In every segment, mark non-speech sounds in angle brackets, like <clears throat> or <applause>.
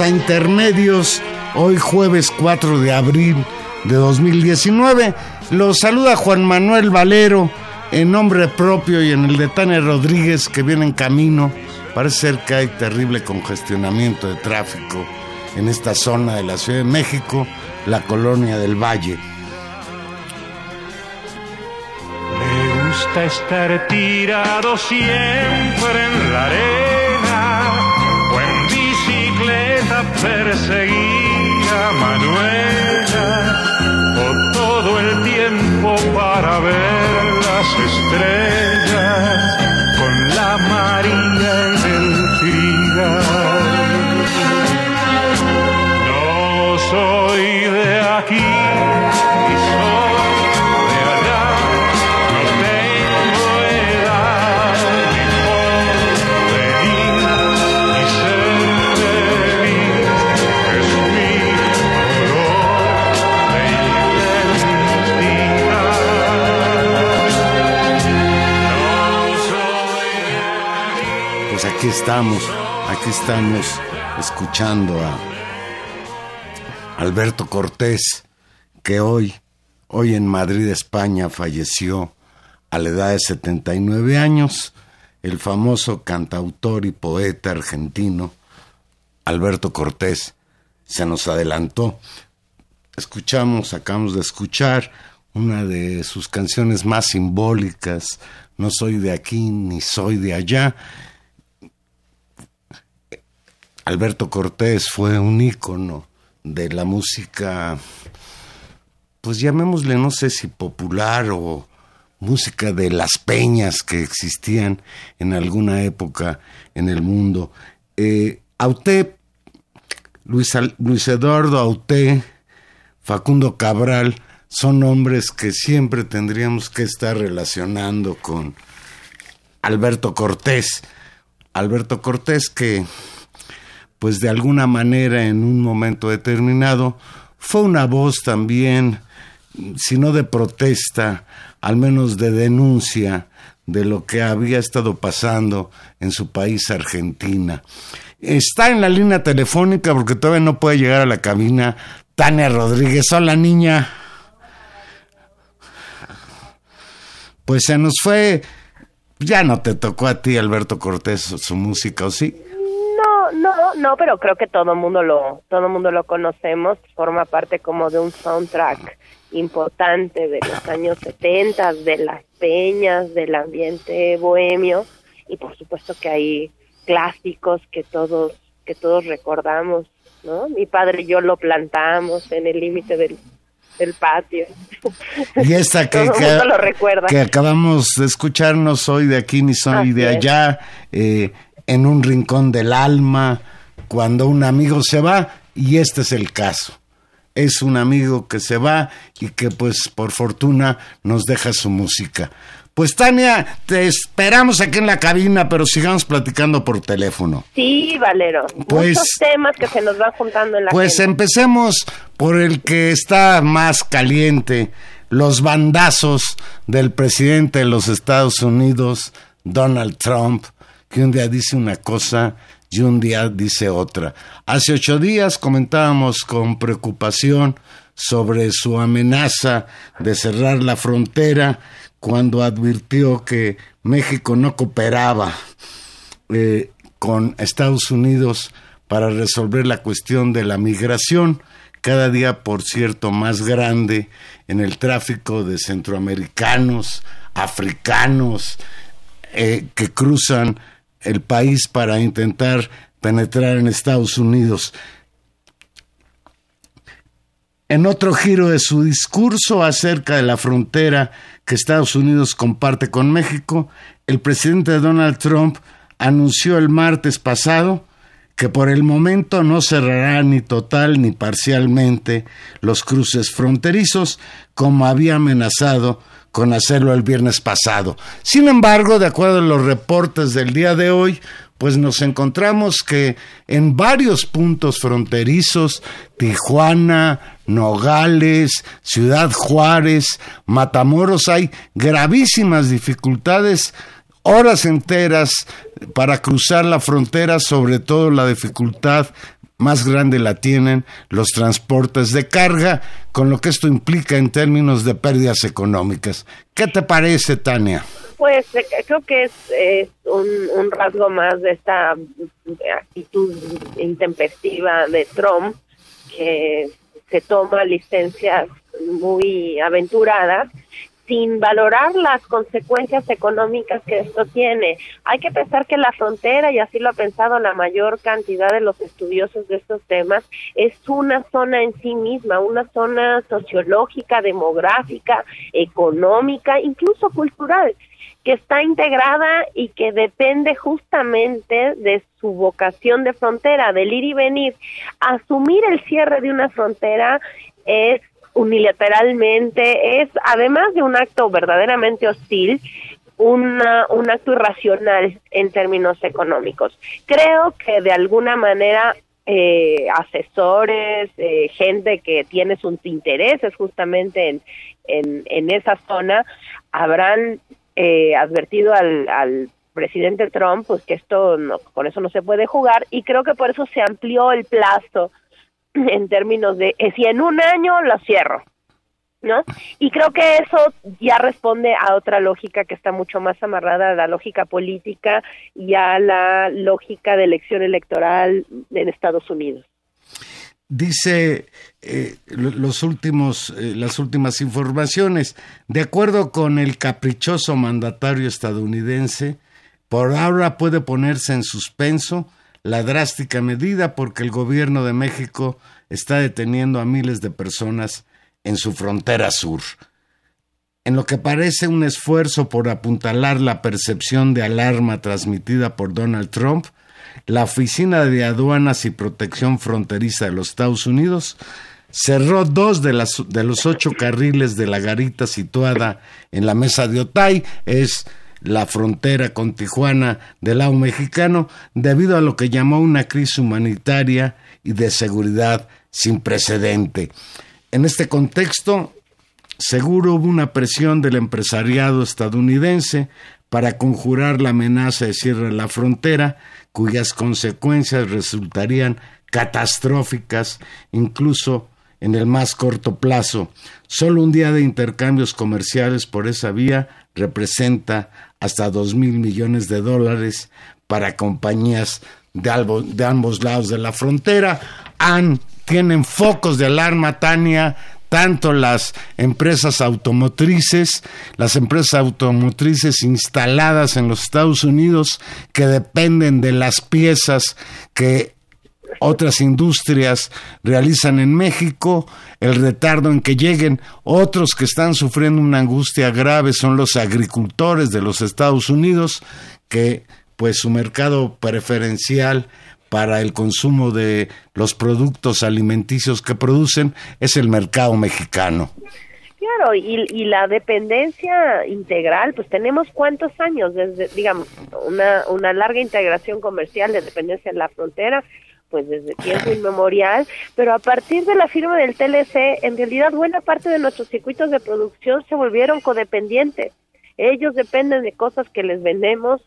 A Intermedios, hoy jueves 4 de abril de 2019. Los saluda Juan Manuel Valero en nombre propio y en el de Tania Rodríguez que viene en camino. Parece ser que hay terrible congestionamiento de tráfico en esta zona de la Ciudad de México, la colonia del Valle. Me gusta estar tirado siempre en la arena bicicleta perseguir a Manuela o todo el tiempo para ver las estrellas con la María en el trigal. No soy de aquí aquí. Estamos, aquí estamos escuchando a Alberto Cortés, que hoy, hoy en Madrid, España, falleció a la edad de 79 años, el famoso cantautor y poeta argentino Alberto Cortés se nos adelantó. Escuchamos, acabamos de escuchar una de sus canciones más simbólicas, No soy de aquí ni soy de allá, Alberto Cortés fue un ícono de la música, pues llamémosle, no sé si popular o música de las peñas que existían en alguna época en el mundo. Eh, Auté, Luis, Eduardo Auté, Facundo Cabral, son nombres que siempre tendríamos que estar relacionando con Alberto Cortés. Alberto Cortés que pues de alguna manera en un momento determinado fue una voz también, si no de protesta, al menos de denuncia de lo que había estado pasando en su país, Argentina. Está en la línea telefónica porque todavía no puede llegar a la cabina Tania Rodríguez. Hola niña. Pues se nos fue, ya no te tocó a ti Alberto Cortés su música, ¿o sí? No, pero creo que todo mundo lo, todo mundo lo conocemos, forma parte como de un soundtrack importante de los años 70, de las peñas, del ambiente bohemio y por supuesto que hay clásicos que todos que todos recordamos, ¿no? Mi padre y yo lo plantamos en el límite del, del patio. Y esta <laughs> que, que, acabamos de escucharnos hoy de aquí ni soy de allá, eh, en un rincón del alma, cuando un amigo se va, y este es el caso es un amigo que se va y que pues por fortuna nos deja su música. Pues Tania, te esperamos aquí en la cabina, pero sigamos platicando por teléfono. Sí, Valero. Pues, Muchos temas que se nos van juntando en la Pues empecemos por el que está más caliente, los bandazos del presidente de los Estados Unidos, Donald Trump, que un día dice una cosa y un día dice otra. Hace ocho días comentábamos con preocupación sobre su amenaza de cerrar la frontera cuando advirtió que México no cooperaba eh, con Estados Unidos para resolver la cuestión de la migración, cada día, por cierto, más grande en el tráfico de centroamericanos, africanos, eh, que cruzan el país para intentar penetrar en Estados Unidos. En otro giro de su discurso acerca de la frontera que Estados Unidos comparte con México, el presidente Donald Trump anunció el martes pasado que por el momento no cerrará ni total ni parcialmente los cruces fronterizos como había amenazado con hacerlo el viernes pasado. Sin embargo, de acuerdo a los reportes del día de hoy, pues nos encontramos que en varios puntos fronterizos, Tijuana, Nogales, Ciudad Juárez, Matamoros, hay gravísimas dificultades, horas enteras para cruzar la frontera, sobre todo la dificultad más grande la tienen los transportes de carga, con lo que esto implica en términos de pérdidas económicas. ¿Qué te parece, Tania? Pues eh, creo que es, un, rasgo más de esta actitud intempestiva de Trump, que se toma licencias muy aventuradas sin valorar las consecuencias económicas que esto tiene. Hay que pensar que la frontera, y así lo ha pensado la mayor cantidad de los estudiosos de estos temas, es una zona en sí misma, una zona sociológica, demográfica, económica, incluso cultural que está integrada y que depende justamente de su vocación de frontera, del ir y venir. Asumir el cierre de una frontera es unilateralmente, es además de un acto verdaderamente hostil, una, un acto irracional en términos económicos. Creo que de alguna manera eh, asesores, eh, gente que tiene sus intereses justamente en, en, esa zona, habrán eh, advertido al, al presidente Trump pues que esto no, con eso no se puede jugar y creo que por eso se amplió el plazo <laughs> en términos de eh, si en un año lo cierro, ¿no? Y creo que eso ya responde a otra lógica que está mucho más amarrada a la lógica política y a la lógica de elección electoral en Estados Unidos. Dice eh, los últimos, eh, las últimas informaciones, de acuerdo con el caprichoso mandatario estadounidense, por ahora puede ponerse en suspenso la drástica medida porque el gobierno de México está deteniendo a miles de personas en su frontera sur. En lo que parece un esfuerzo por apuntalar la percepción de alarma transmitida por Donald Trump, la Oficina de Aduanas y Protección Fronteriza de los Estados Unidos cerró dos de, de los ocho carriles de la garita situada en la mesa de Otay, es la frontera con Tijuana del lado mexicano debido a lo que llamó una crisis humanitaria y de seguridad sin precedente. En este contexto, seguro hubo una presión del empresariado estadounidense para conjurar la amenaza de cierre de la frontera, cuyas consecuencias resultarían catastróficas incluso en el más corto plazo. Solo un día de intercambios comerciales por esa vía representa hasta dos mil millones de dólares para compañías de, de ambos lados de la frontera. Han, tienen focos de alarma, Tania, tanto las empresas automotrices, las empresas automotrices instaladas en los Estados Unidos que dependen de las piezas que otras industrias realizan en México, el retardo en que lleguen. Otros que están sufriendo una angustia grave son los agricultores de los Estados Unidos, que pues su mercado preferencial para el consumo de los productos alimenticios que producen es el mercado mexicano. Claro, y, y la dependencia integral, pues tenemos cuántos años, desde, digamos, una, una larga integración comercial de dependencia en la frontera, pues desde tiempo inmemorial, pero a partir de la firma del TLC, en realidad buena parte de nuestros circuitos de producción se volvieron codependientes. Ellos dependen de cosas que les vendemos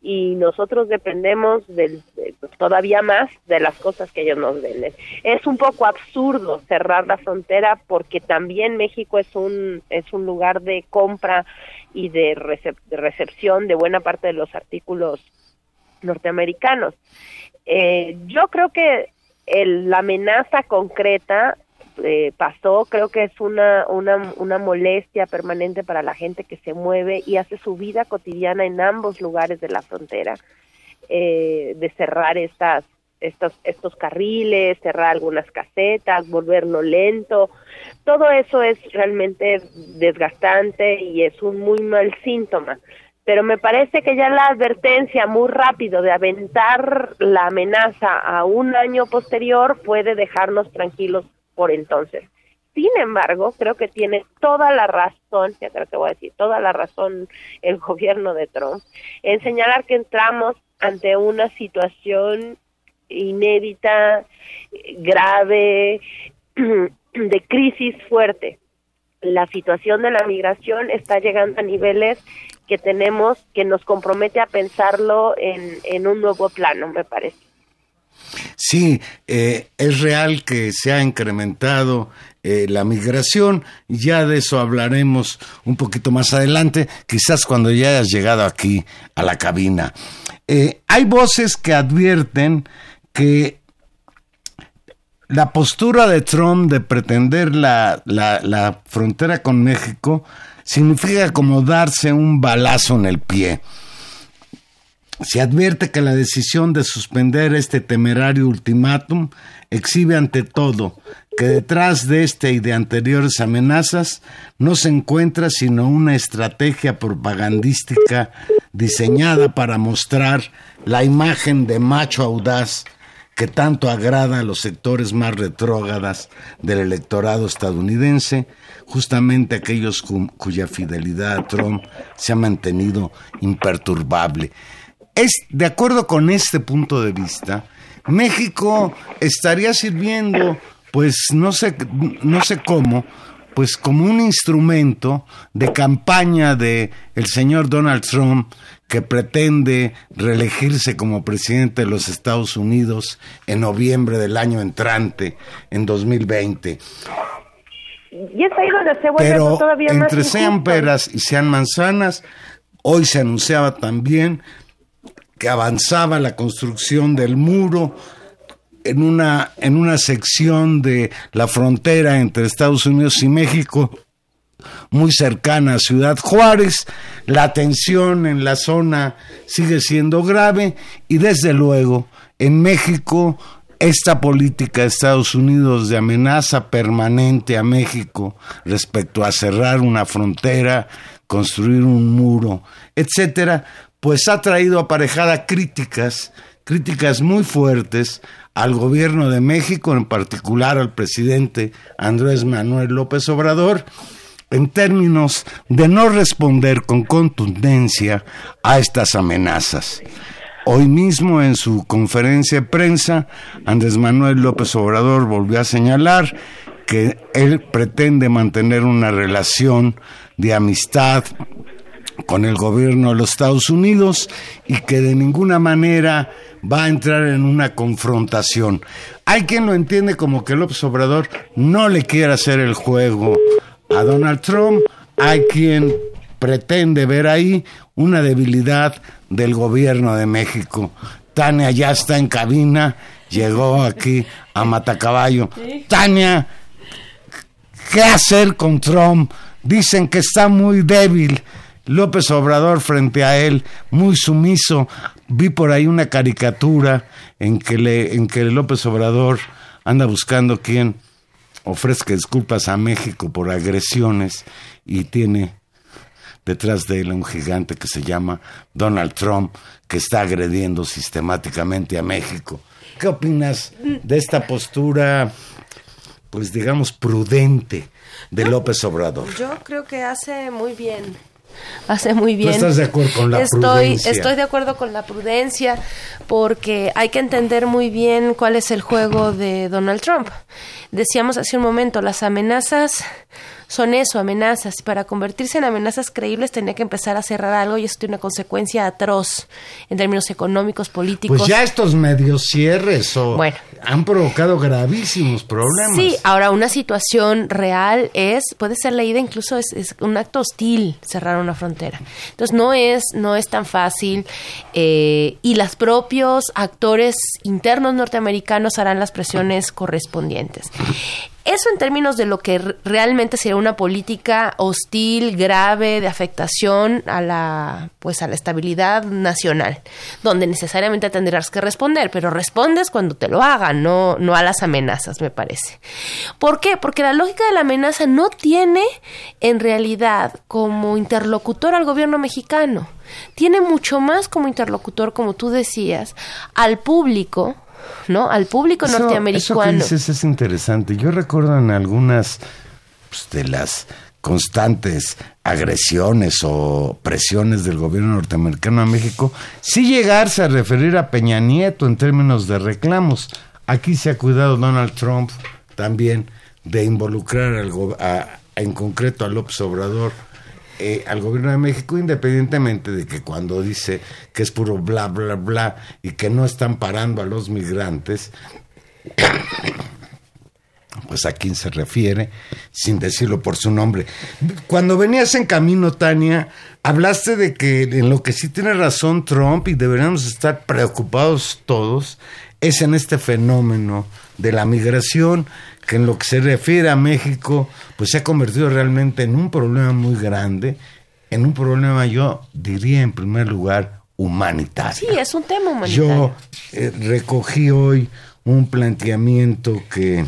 y nosotros dependemos del, pues, todavía más de las cosas que ellos nos venden. Es un poco absurdo cerrar la frontera porque también México es un es un lugar de compra y de, de recepción de buena parte de los artículos norteamericanos. Eh, yo creo que el, la amenaza concreta eh, pasó, creo que es una, una, una molestia permanente para la gente que se mueve y hace su vida cotidiana en ambos lugares de la frontera, eh, de cerrar estas, estos, estos carriles, cerrar algunas casetas, volverlo lento, todo eso es realmente desgastante y es un muy mal síntoma pero me parece que ya la advertencia muy rápido de aventar la amenaza a un año posterior puede dejarnos tranquilos por entonces. Sin embargo, creo que tiene toda la razón, ya creo que voy a decir, toda la razón el <laughs> gobierno de Trump en señalar que entramos ante una situación inédita, grave, <clears throat> de crisis fuerte. La situación de la migración está llegando a niveles que tenemos que nos compromete a pensarlo en, en un nuevo plano, me parece. Sí, eh, es real que se ha incrementado eh, la migración, ya de eso hablaremos un poquito más adelante, quizás cuando ya hayas llegado aquí a la cabina. Eh, hay voces que advierten que la postura de Trump de pretender la, la, la frontera con México significa como darse un balazo en el pie. Se advierte que la decisión de suspender este temerario ultimátum exhibe ante todo que detrás de este y de anteriores amenazas no se encuentra sino una estrategia propagandística diseñada para mostrar la imagen de macho audaz que tanto agrada a los sectores más retrógradas del electorado estadounidense, justamente aquellos cuya fidelidad a Trump se ha mantenido imperturbable. Es, de acuerdo con este punto de vista, México estaría sirviendo, pues no sé, no sé cómo, pues como un instrumento de campaña de el señor Donald Trump que pretende reelegirse como presidente de los Estados Unidos en noviembre del año entrante, en 2020. Y es ahí donde se vuelve Pero todavía más entre sean peras y sean manzanas, hoy se anunciaba también que avanzaba la construcción del muro en una, en una sección de la frontera entre Estados Unidos y México muy cercana a Ciudad Juárez, la tensión en la zona sigue siendo grave y desde luego en México esta política de Estados Unidos de amenaza permanente a México respecto a cerrar una frontera, construir un muro, etcétera, pues ha traído aparejada críticas, críticas muy fuertes al gobierno de México, en particular al presidente Andrés Manuel López Obrador, en términos de no responder con contundencia a estas amenazas. Hoy mismo en su conferencia de prensa, Andrés Manuel López Obrador volvió a señalar que él pretende mantener una relación de amistad con el gobierno de los Estados Unidos y que de ninguna manera va a entrar en una confrontación. Hay quien lo entiende como que López Obrador no le quiere hacer el juego a Donald Trump, hay quien pretende ver ahí una debilidad del gobierno de México. Tania ya está en cabina, llegó aquí a Matacaballo. Tania, ¿qué hacer con Trump? Dicen que está muy débil. López Obrador frente a él, muy sumiso. Vi por ahí una caricatura en que, le, en que López Obrador anda buscando quien ofrezca disculpas a México por agresiones y tiene detrás de él un gigante que se llama Donald Trump, que está agrediendo sistemáticamente a México. ¿Qué opinas de esta postura, pues digamos, prudente de López Obrador? Yo creo que hace muy bien hace muy bien. estás de acuerdo con la estoy, prudencia? Estoy de acuerdo con la prudencia porque hay que entender muy bien cuál es el juego de Donald Trump. Decíamos hace un momento, las amenazas son eso, amenazas. Y para convertirse en amenazas creíbles tenía que empezar a cerrar algo y esto tiene una consecuencia atroz en términos económicos, políticos. Pues ya estos medios cierres o Bueno. han provocado gravísimos problemas. Sí, ahora una situación real es, puede ser leída incluso es, es un acto hostil cerrar una frontera. Entonces no es, no es tan fácil eh, y los propios actores internos norteamericanos harán las presiones correspondientes. Eso en términos de lo que realmente sería una política hostil, grave, de afectación a la, pues a la estabilidad nacional, donde necesariamente tendrás que responder, pero respondes cuando te lo hagan, no, no a las amenazas, me parece. ¿Por qué? Porque la lógica de la amenaza no tiene en realidad como interlocutor al gobierno mexicano. Tiene mucho más como interlocutor, como tú decías, al público, ¿no? Al público Eso- Eso que norteamericano. dices es interesante. Yo recuerdo en algunas pues, de las constantes agresiones o presiones del gobierno norteamericano a México, sí llegarse a referir a Peña Nieto en términos de reclamos. Aquí se ha cuidado Donald Trump también de involucrar al a- en concreto a López Obrador eh, al gobierno de México, independientemente de que cuando dice que es puro bla, bla, bla y que no están parando a los migrantes, <coughs> pues a quién se refiere, sin decirlo por su nombre. Cuando venías en camino, Tania, hablaste de que en lo que sí tiene razón Trump y deberíamos estar preocupados todos es en este fenómeno de la migración que en lo que se refiere a México, pues se ha convertido realmente en un problema muy grande, en un problema yo diría en primer lugar humanitario. Sí, es un tema humanitario. Yo eh, recogí hoy un planteamiento que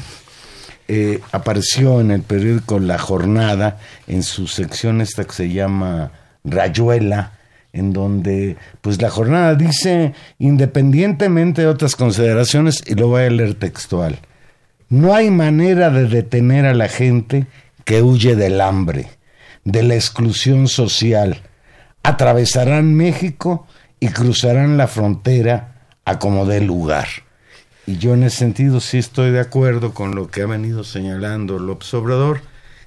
eh, apareció en el periódico La Jornada, en su sección esta que se llama Rayuela, en donde pues la jornada dice, independientemente de otras consideraciones, y lo voy a leer textual, no hay manera de detener a la gente que huye del hambre, de la exclusión social. Atravesarán México y cruzarán la frontera a como dé lugar. Y yo en ese sentido sí estoy de acuerdo con lo que ha venido señalando López Obrador,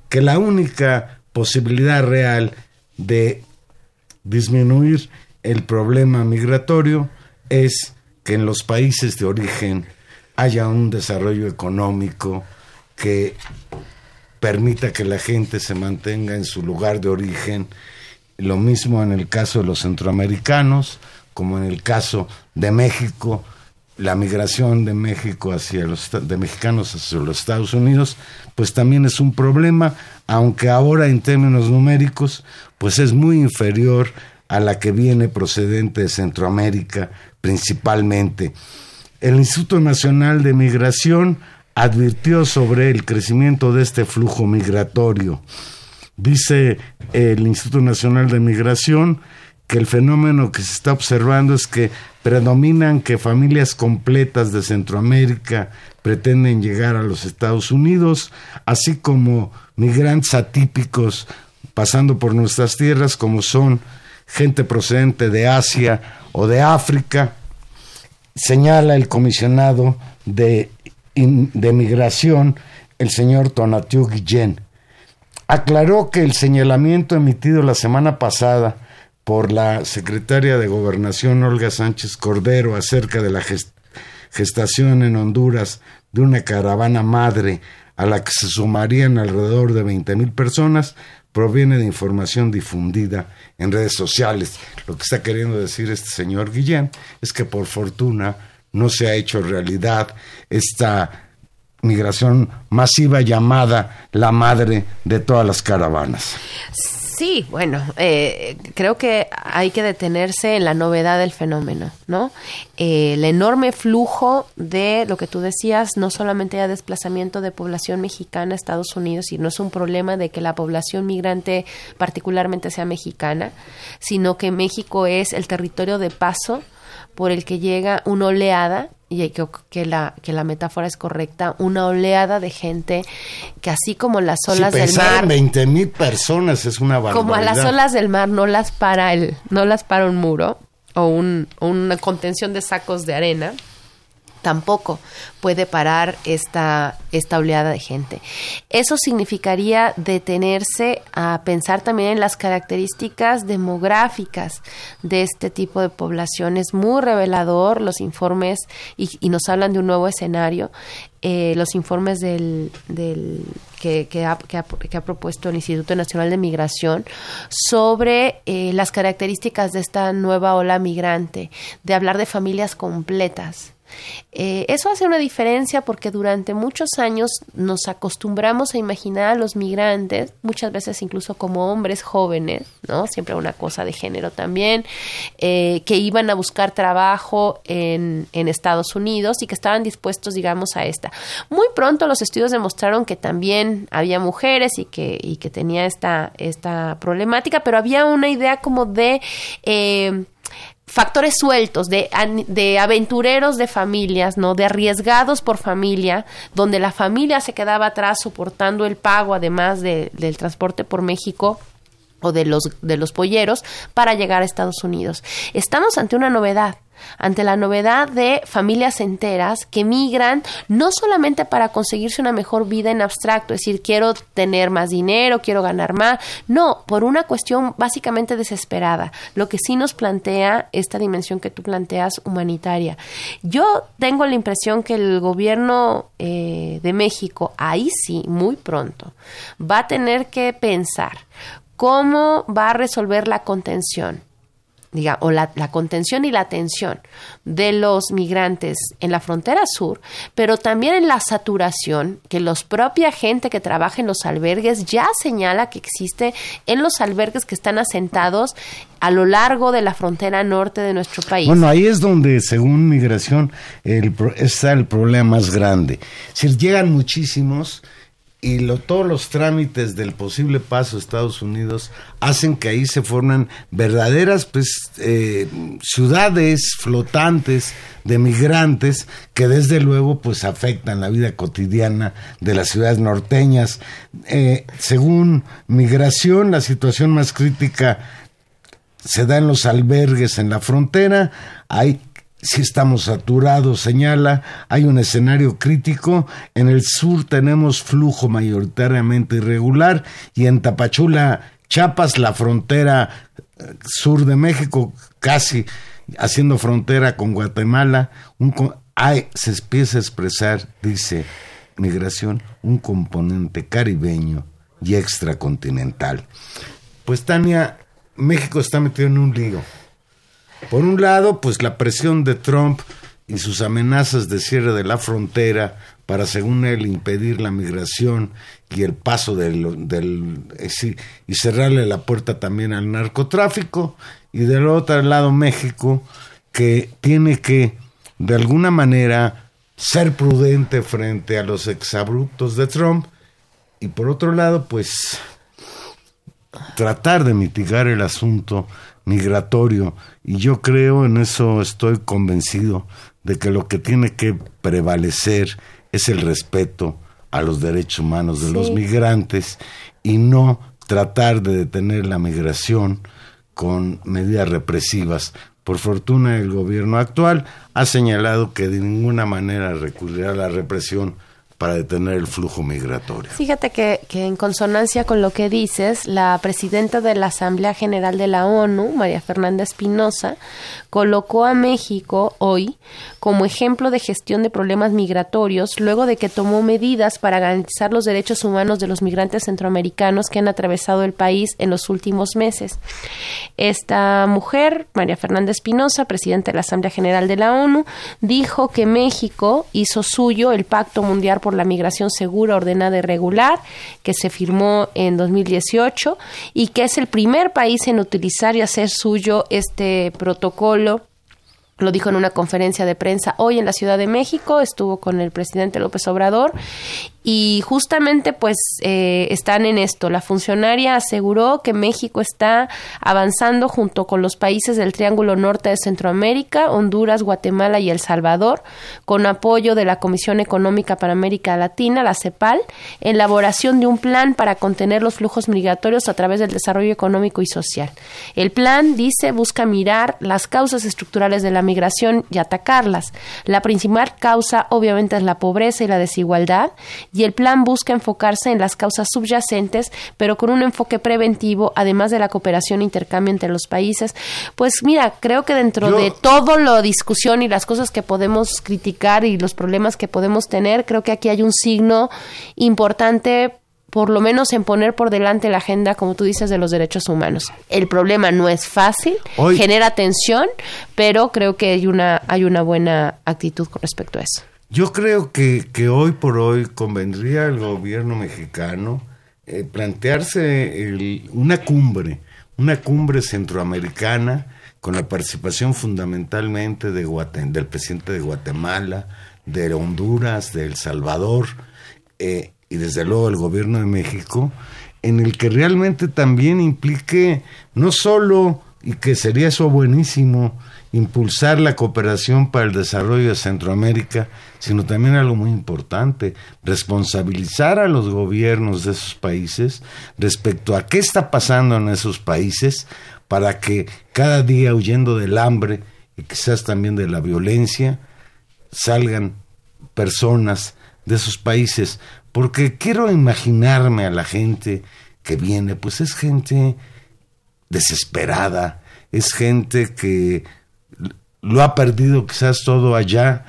que la única posibilidad real de disminuir el problema migratorio es que en los países de origen haya un desarrollo económico que permita que la gente se mantenga en su lugar de origen. Lo mismo en el caso de los centroamericanos, como en el caso de México, la migración de México hacia los de mexicanos hacia los Estados Unidos, pues también es un problema, aunque ahora en términos numéricos, pues es muy inferior a la que viene procedente de Centroamérica principalmente. El Instituto Nacional de Migración advirtió sobre el crecimiento de este flujo migratorio. Dice el Instituto Nacional de Migración que el fenómeno que se está observando es que predominan que familias completas de Centroamérica pretenden llegar a los Estados Unidos, así como migrantes atípicos pasando por nuestras tierras, como son gente procedente de Asia o de África, señala el comisionado de, de migración, el señor Tonatiu Guillén. Aclaró que el señalamiento emitido la semana pasada por la secretaria de Gobernación Olga Sánchez Cordero acerca de la gestación en Honduras de una caravana madre a la que se sumarían alrededor de 20 mil personas, proviene de información difundida en redes sociales. Lo que está queriendo decir este señor Guillén es que por fortuna no se ha hecho realidad esta migración masiva llamada la madre de todas las caravanas. Sí, bueno, eh, creo que hay que detenerse en la novedad del fenómeno, ¿no? Eh, el enorme flujo de lo que tú decías, no solamente hay desplazamiento de población mexicana a Estados Unidos, y no es un problema de que la población migrante particularmente sea mexicana, sino que México es el territorio de paso por el que llega una oleada y creo que la, que la metáfora es correcta, una oleada de gente que así como las olas del mar... 20 mil personas es una barbaridad. Como a las olas del mar no las para, el, no las para un muro o un, una contención de sacos de arena, tampoco puede parar esta, esta oleada de gente. Eso significaría detenerse a pensar también en las características demográficas de este tipo de población. Es muy revelador los informes y, nos hablan de un nuevo escenario. Eh, los informes del, del que, que, ha, que, ha, propuesto el Instituto Nacional de Migración sobre eh, las características de esta nueva ola migrante, de hablar de familias completas, eh, eso hace una diferencia porque durante muchos años nos acostumbramos a imaginar a los migrantes, muchas veces incluso como hombres jóvenes, ¿no? Siempre una cosa de género también, eh, que iban a buscar trabajo en, en Estados Unidos y que estaban dispuestos, digamos, a esta. Muy pronto los estudios demostraron que también había mujeres y que, y que tenía esta, esta problemática, pero había una idea como de... Eh, factores sueltos de, aventureros de familias, ¿no? De arriesgados por familia, donde la familia se quedaba atrás soportando el pago, además de, del transporte por México o de los, de los polleros, para llegar a Estados Unidos. Estamos ante una novedad ante la novedad de familias enteras que migran no solamente para conseguirse una mejor vida en abstracto, es decir, quiero tener más dinero, quiero ganar más, no, por una cuestión básicamente desesperada, lo que sí nos plantea esta dimensión que tú planteas humanitaria. Yo tengo la impresión que el gobierno eh, de México, ahí sí, muy pronto, va a tener que pensar cómo va a resolver la contención diga, o la, contención y la atención de los migrantes en la frontera sur, pero también en la saturación que los propia gente que trabaja en los albergues ya señala que existe en los albergues que están asentados a lo largo de la frontera norte de nuestro país. Bueno, ahí es donde, según migración, el, está el problema más grande. Si llegan muchísimos, y lo, todos los trámites del posible paso a Estados Unidos hacen que ahí se formen verdaderas pues, eh, ciudades flotantes de migrantes que desde luego pues afectan la vida cotidiana de las ciudades norteñas. Eh, según migración, la situación más crítica se da en los albergues en la frontera. Hay si estamos saturados, señala, hay un escenario crítico, en el sur tenemos flujo mayoritariamente irregular y en Tapachula, Chiapas, la frontera eh, sur de México, casi haciendo frontera con Guatemala, un, hay, se empieza a expresar, dice migración, un componente caribeño y extracontinental. Pues Tania, México está metido en un lío por un lado, pues la presión de Trump y sus amenazas de cierre de la frontera para, según él, impedir la migración y el paso del, eh, y cerrarle la puerta también al narcotráfico, y del otro lado México, que tiene que, de alguna manera, ser prudente frente a los exabruptos de Trump, y por otro lado, pues tratar de mitigar el asunto migratorio y yo creo, en eso estoy convencido, de que lo que tiene que prevalecer es el respeto a los derechos humanos de los migrantes y no tratar de detener la migración con medidas represivas. Por fortuna el gobierno actual ha señalado que de ninguna manera recurrirá a la represión para detener el flujo migratorio. Fíjate que, en consonancia con lo que dices, la presidenta de la Asamblea General de la ONU, María Fernanda Espinosa, colocó a México hoy como ejemplo de gestión de problemas migratorios luego de que tomó medidas para garantizar los derechos humanos de los migrantes centroamericanos que han atravesado el país en los últimos meses. Esta mujer, María Fernanda Espinosa, presidenta de la Asamblea General de la ONU, dijo que México hizo suyo el Pacto Mundial por la Migración Segura, Ordenada y Regular, que se firmó en 2018 y que es el primer país en utilizar y hacer suyo este protocolo. Lo dijo en una conferencia de prensa hoy en la Ciudad de México, estuvo con el presidente López Obrador y justamente pues eh, están en esto. La funcionaria aseguró que México está avanzando junto con los países del Triángulo Norte de Centroamérica, Honduras, Guatemala y El Salvador, con apoyo de la Comisión Económica para América Latina, la CEPAL, elaboración de un plan para contener los flujos migratorios a través del desarrollo económico y social. El plan, dice, busca mirar las causas estructurales de la migración y atacarlas. La principal causa obviamente es la pobreza y la desigualdad y el plan busca enfocarse en las causas subyacentes, pero con un enfoque preventivo, además de la cooperación e intercambio entre los países. Pues mira, creo que dentro de todo lo discusión y las cosas que podemos criticar y los problemas que podemos tener, creo que aquí hay un signo importante por lo menos en poner por delante la agenda, como tú dices, de los derechos humanos. El problema no es fácil, genera tensión, pero creo que hay una, hay una buena actitud con respecto a eso. Yo creo que, que hoy por hoy convendría al gobierno mexicano eh, plantearse una cumbre, una cumbre centroamericana con la participación fundamentalmente de del presidente de Guatemala, de Honduras, de El Salvador eh, y desde luego el gobierno de México, en el que realmente también implique no solo, y que sería eso buenísimo, impulsar la cooperación para el desarrollo de Centroamérica, sino también algo muy importante, responsabilizar a los gobiernos de esos países respecto a qué está pasando en esos países para que cada día huyendo del hambre y quizás también de la violencia salgan personas de esos países, porque quiero imaginarme a la gente que viene, pues es gente desesperada, es gente que lo ha perdido quizás todo allá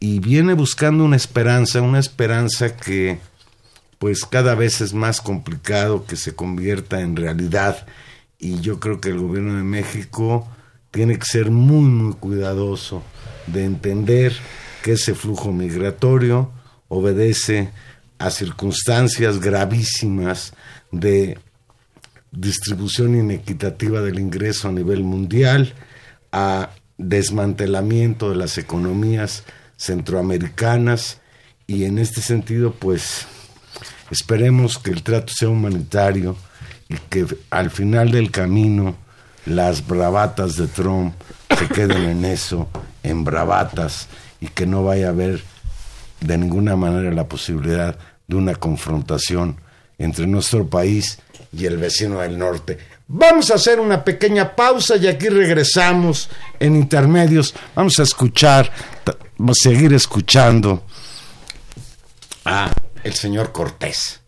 y viene buscando una esperanza, una esperanza que pues cada vez es más complicado que se convierta en realidad. Y yo creo que el gobierno de México tiene que ser muy muy cuidadoso de entender que ese flujo migratorio obedece a circunstancias gravísimas de distribución inequitativa del ingreso a nivel mundial, a desmantelamiento de las economías centroamericanas y en este sentido pues esperemos que el trato sea humanitario y que al final del camino las bravatas de Trump se queden en eso, en bravatas y que no vaya a haber de ninguna manera la posibilidad de una confrontación entre nuestro país y el vecino del norte. Vamos a hacer una pequeña pausa y aquí regresamos en intermedios. Vamos a escuchar, vamos a seguir escuchando a el señor Cortés.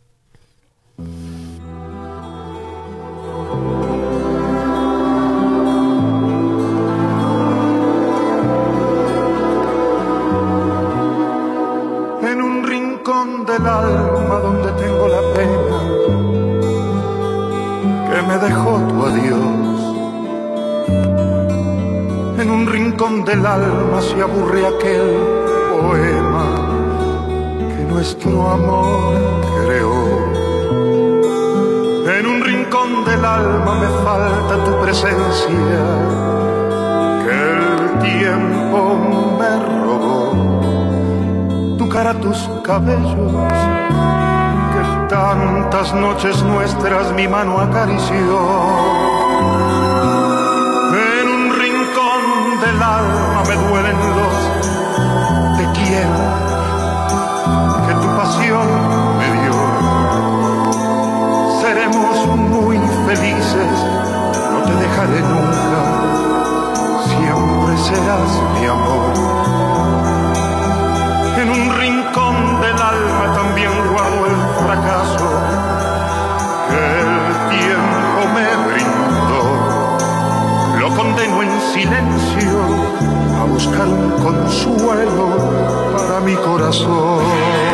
En un rincón del alma rincón del alma se aburre aquel poema que nuestro amor creó. En un rincón del alma me falta tu presencia que el tiempo me robó. Tu cara, tus cabellos Tantas noches nuestras mi mano acarició. Del alma me duelen los te quiero que tu pasión me dio. Seremos muy felices, no te dejaré nunca, siempre serás silencio a buscar un consuelo para mi corazón.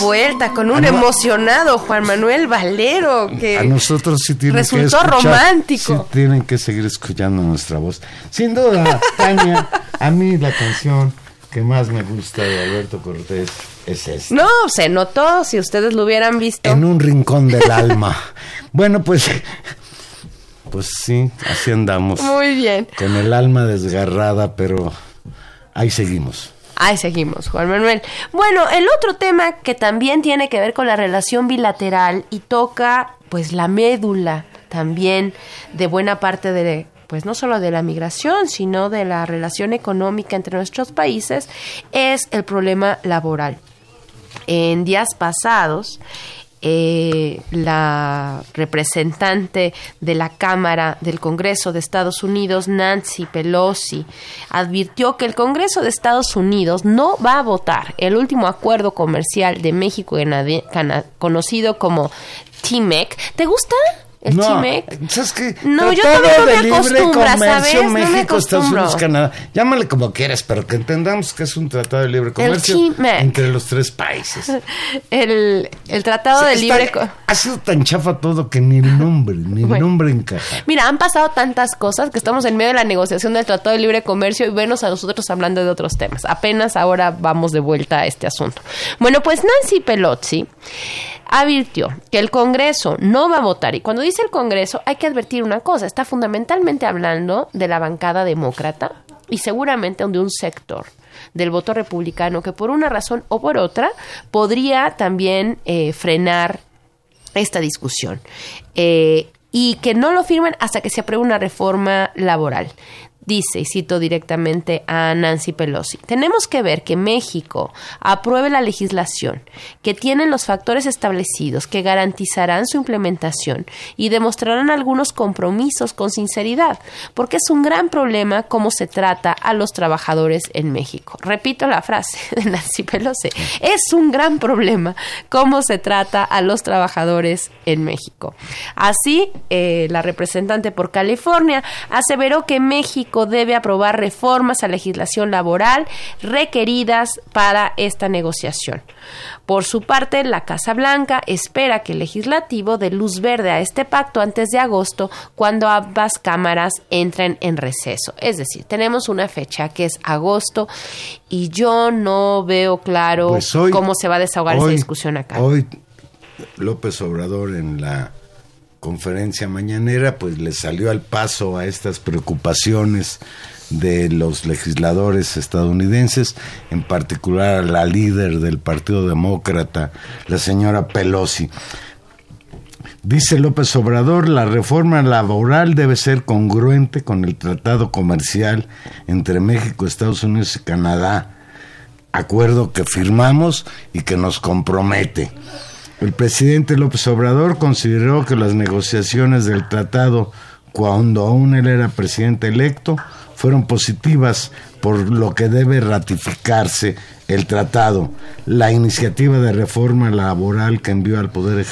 Vuelta con un emocionado Juan Manuel Valero que a nosotros sí tienen resultó que romántico. Sí tienen que seguir escuchando nuestra voz. Sin duda, Tania, a mí la canción que más me gusta de Alberto Cortés es esta. No, se notó si ustedes lo hubieran visto. En un rincón del alma. Bueno, pues pues sí, así andamos. Muy bien. Con el alma desgarrada, pero ahí seguimos. Ahí seguimos, Juan Manuel. Bueno, el otro tema que también tiene que ver con la relación bilateral y toca pues la médula también de buena parte de pues no solo de la migración, sino de la relación económica entre nuestros países, es el problema laboral. En días pasados, eh, la representante de la Cámara del Congreso de Estados Unidos, Nancy Pelosi, advirtió que el Congreso de Estados Unidos no va a votar el último acuerdo comercial de México conocido como TMEC. ¿Te gusta? El no, ¿sabes qué? No, yo todavía no me acostumbro, ¿sabes? México, no me Estados Unidos, Canadá. Llámale como quieras, pero que entendamos que es un tratado de libre comercio entre los tres países. <laughs> El, el tratado de libre comercio. Ha sido tan chafa todo que ni el nombre, ni el nombre encaja. Mira, han pasado tantas cosas que estamos en medio de la negociación del tratado de libre comercio y venos a nosotros hablando de otros temas. Apenas ahora vamos de vuelta a este asunto. Bueno, pues Nancy Pelosi advirtió que el Congreso no va a votar. Y cuando dice el Congreso, hay que advertir una cosa, está fundamentalmente hablando de la bancada demócrata y seguramente de un sector del voto republicano que por una razón o por otra podría también eh, frenar esta discusión. Eh, y que no lo firmen hasta que se apruebe una reforma laboral dice, y cito directamente a Nancy Pelosi, tenemos que ver que México apruebe la legislación que tiene los factores establecidos que garantizarán su implementación y demostrarán algunos compromisos con sinceridad, porque es un gran problema cómo se trata a los trabajadores en México. Repito la frase <laughs> de Nancy Pelosi, es un gran problema cómo se trata a los trabajadores en México. Así, eh, la representante por California aseveró que México debe aprobar reformas a legislación laboral requeridas para esta negociación. Por su parte, la Casa Blanca espera que el legislativo dé luz verde a este pacto antes de agosto, cuando ambas cámaras entren en receso. Es decir, tenemos una fecha que es agosto y yo no veo claro pues cómo se va a desahogar esa discusión acá. Hoy López Obrador en la conferencia mañanera, pues le salió al paso a estas preocupaciones de los legisladores estadounidenses, en particular a la líder del Partido Demócrata, la señora Pelosi. Dice López Obrador, la reforma laboral debe ser congruente con el tratado comercial entre México, Estados Unidos y Canadá, acuerdo que firmamos y que nos compromete. El presidente López Obrador consideró que las negociaciones del tratado cuando aún él era presidente electo fueron positivas por lo que debe ratificarse el tratado. La iniciativa de reforma laboral que envió al poder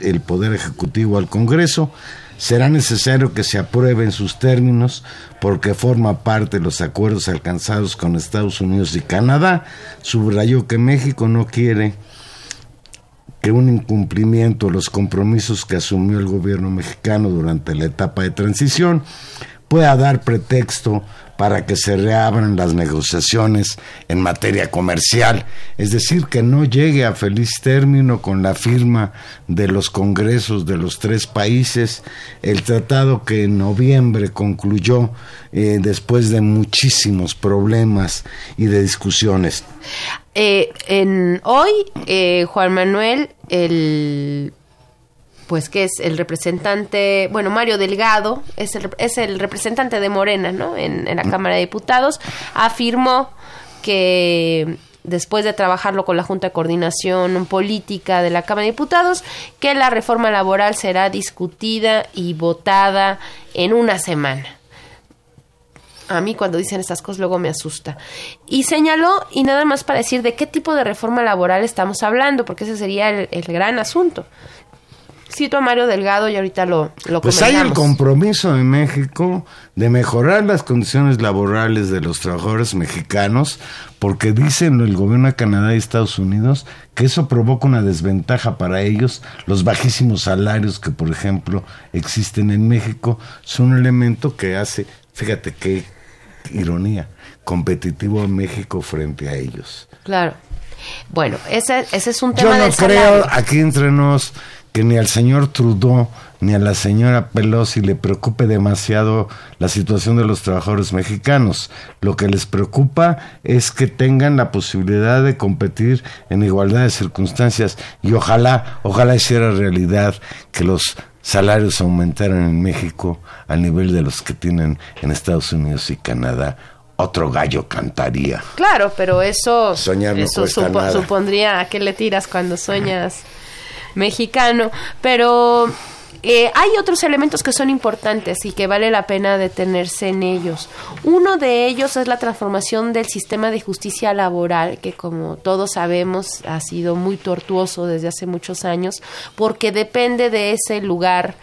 el Poder Ejecutivo al Congreso será necesario que se apruebe en sus términos porque forma parte de los acuerdos alcanzados con Estados Unidos y Canadá. Subrayó que México no quiere que un incumplimiento de los compromisos que asumió el gobierno mexicano durante la etapa de transición pueda dar pretexto para que se reabran las negociaciones en materia comercial, es decir, que no llegue a feliz término con la firma de los congresos de los tres países el tratado que en noviembre concluyó eh, después de muchísimos problemas y de discusiones. Eh, en hoy, eh, Juan Manuel, el pues que es el representante, bueno, Mario Delgado, es el, es el representante de Morena, ¿no? En, en la Cámara de Diputados, afirmó que después de trabajarlo con la Junta de Coordinación Política de la Cámara de Diputados, que la reforma laboral será discutida y votada en una semana. A mí cuando dicen estas cosas luego me asusta. Y señaló, y nada más para decir de qué tipo de reforma laboral estamos hablando, porque ese sería el, el gran asunto cito a Mario Delgado y ahorita lo, lo Pues hay el compromiso en México de mejorar las condiciones laborales de los trabajadores mexicanos, porque dicen el gobierno de Canadá y Estados Unidos que eso provoca una desventaja para ellos. Los bajísimos salarios que, por ejemplo, existen en México son un elemento que hace, fíjate qué ironía, competitivo a México frente a ellos. Claro. Bueno, ese, ese es un tema Yo no del creo, aquí entre nos, que ni al señor Trudeau ni a la señora Pelosi le preocupe demasiado la situación de los trabajadores mexicanos. Lo que les preocupa es que tengan la posibilidad de competir en igualdad de circunstancias y ojalá, ojalá hiciera realidad que los salarios aumentaran en México al nivel de los que tienen en Estados Unidos y Canadá. Otro gallo cantaría. Claro, pero eso, Soñar no eso nada. supondría a qué le tiras cuando sueñas mexicano. Pero eh, hay otros elementos que son importantes y que vale la pena detenerse en ellos. Uno de ellos es la transformación del sistema de justicia laboral, que como todos sabemos ha sido muy tortuoso desde hace muchos años, porque depende de ese lugar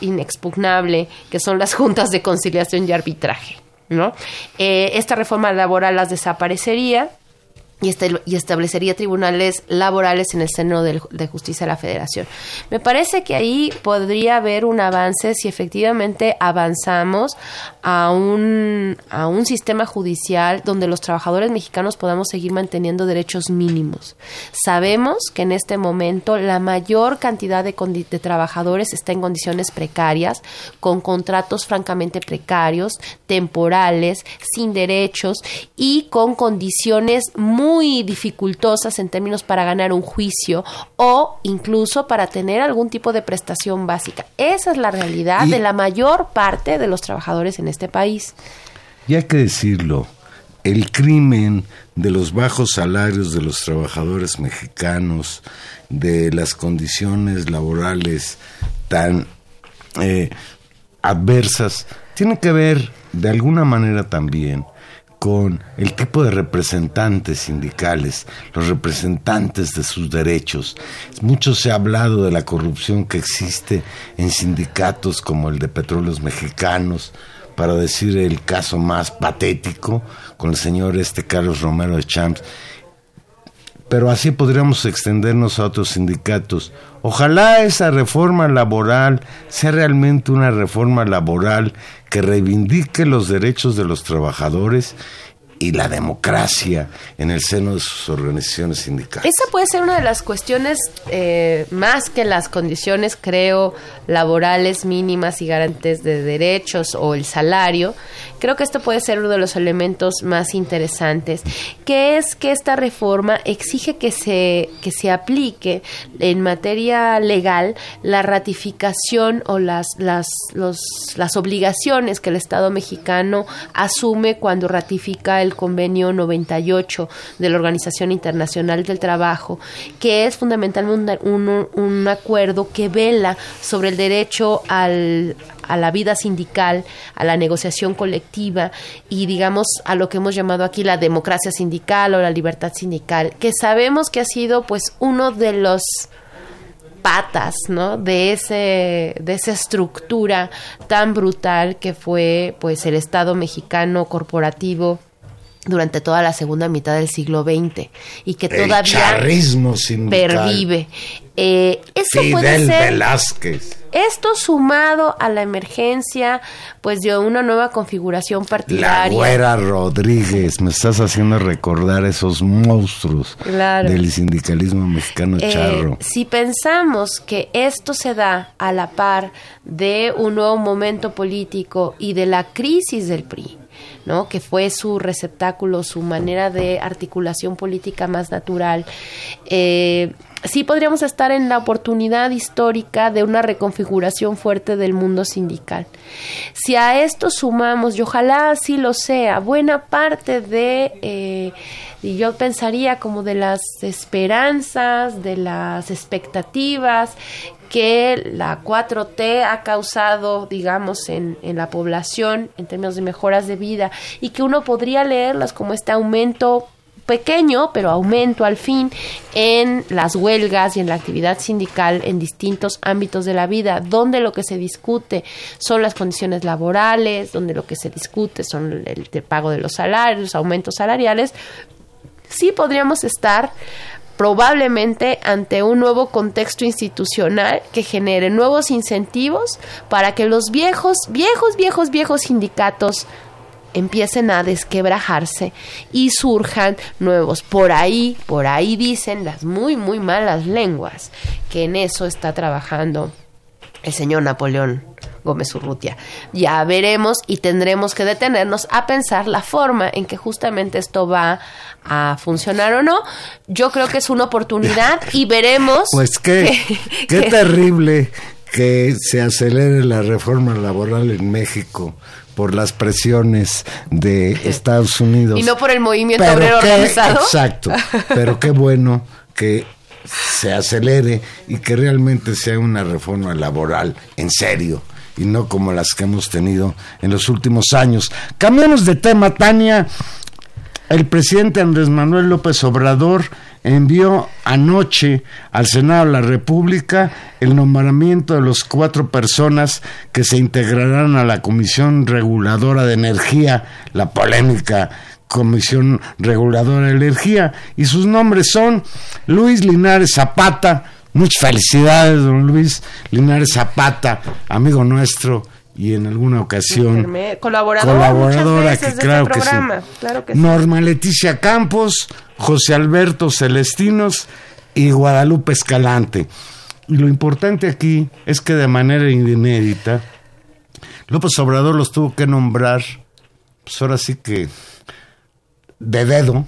inexpugnable que son las juntas de conciliación y arbitraje. ¿no? Eh, esta reforma laboral las desaparecería y, este- y establecería tribunales laborales en el seno del- de justicia de la federación. Me parece que ahí podría haber un avance si efectivamente avanzamos a un, a un sistema judicial donde los trabajadores mexicanos podamos seguir manteniendo derechos mínimos. Sabemos que en este momento la mayor cantidad de, de trabajadores está en condiciones precarias, con contratos francamente precarios, temporales, sin derechos y con condiciones muy dificultosas en términos para ganar un juicio o incluso para tener algún tipo de prestación básica. Esa es la realidad Y- de la mayor parte de los trabajadores en este país. Y hay que decirlo, el crimen de los bajos salarios de los trabajadores mexicanos, de las condiciones laborales tan eh, adversas, tiene que ver de alguna manera también con el tipo de representantes sindicales, los representantes de sus derechos. Mucho se ha hablado de la corrupción que existe en sindicatos como el de Petróleos Mexicanos, para decir el caso más patético, con el señor este Carlos Romero de Champs. Pero así podríamos extendernos a otros sindicatos. Ojalá esa reforma laboral sea realmente una reforma laboral que reivindique los derechos de los trabajadores y la democracia en el seno de sus organizaciones sindicales. Esa puede ser una de las cuestiones, eh, más que las condiciones, creo, laborales mínimas y garantes de derechos o el salario. Creo que esto puede ser uno de los elementos más interesantes, que es que esta reforma exige que se, que se aplique en materia legal la ratificación o las, las, los, las obligaciones que el Estado mexicano asume cuando ratifica el convenio 98 de la Organización Internacional del Trabajo, que es fundamentalmente un, un- un acuerdo que vela sobre el derecho al, a la vida sindical, a la negociación colectiva y digamos a lo que hemos llamado aquí la democracia sindical o la libertad sindical, que sabemos que ha sido pues uno de los patas, ¿no? De ese de esa estructura tan brutal que fue pues el Estado mexicano corporativo durante toda la segunda mitad del siglo XX y que El todavía pervive. Eh, eso puede Fidel ser Velázquez. esto sumado a la emergencia pues de una nueva configuración La partidaria. güera Rodríguez, me estás haciendo recordar esos monstruos Claro. del sindicalismo mexicano Eh, charro. si pensamos que esto se da a la par de un nuevo momento político y de la crisis del PRI, que fue su receptáculo, su manera de articulación política más natural, eh, sí podríamos estar en la oportunidad histórica de una reconfiguración fuerte del mundo sindical. Si a esto sumamos, y ojalá así lo sea, buena parte de, eh, y yo pensaría como de las esperanzas, de las expectativas que la 4T ha causado, digamos, en, en la población en términos de mejoras de vida y que uno podría leerlas como este aumento pequeño, pero aumento al fin en las huelgas y en la actividad sindical en distintos ámbitos de la vida, donde lo que se discute son las condiciones laborales, donde lo que se discute son el, el pago de los salarios, aumentos salariales, sí podríamos estar probablemente ante un nuevo contexto institucional que genere nuevos incentivos para que los viejos, viejos, viejos, viejos sindicatos empiecen a desquebrajarse y surjan nuevos. Por ahí, por ahí dicen las muy, muy malas lenguas que en eso está trabajando el señor Napoleón Gómez Urrutia. Ya veremos y tendremos que detenernos a pensar la forma en que justamente esto va a funcionar o no. Yo creo que es una oportunidad y veremos. Pues qué, que- qué que- terrible que se acelere la reforma laboral en México por las presiones de Estados Unidos. Y no por el movimiento Pero obrero qué- organizado. Exacto, pero qué bueno que se acelere y que realmente sea una reforma laboral en serio y no como las que hemos tenido en los últimos años. Cambiamos de tema, Tania. El presidente Andrés Manuel López Obrador envió anoche al Senado de la República el nombramiento de los cuatro personas que se integrarán a la Comisión Reguladora de Energía, la polémica Comisión Reguladora de Energía, y sus nombres son Luis Linares Zapata, muchas felicidades, don Luis Linares Zapata, amigo nuestro, y en alguna ocasión colaborador colaboradora veces que de claro este que sí. programa, claro que sí. Norma Leticia Campos, José Alberto Celestinos y Guadalupe Escalante. Y lo importante aquí es que de manera inédita, López Obrador los tuvo que nombrar, pues ahora sí que de dedo,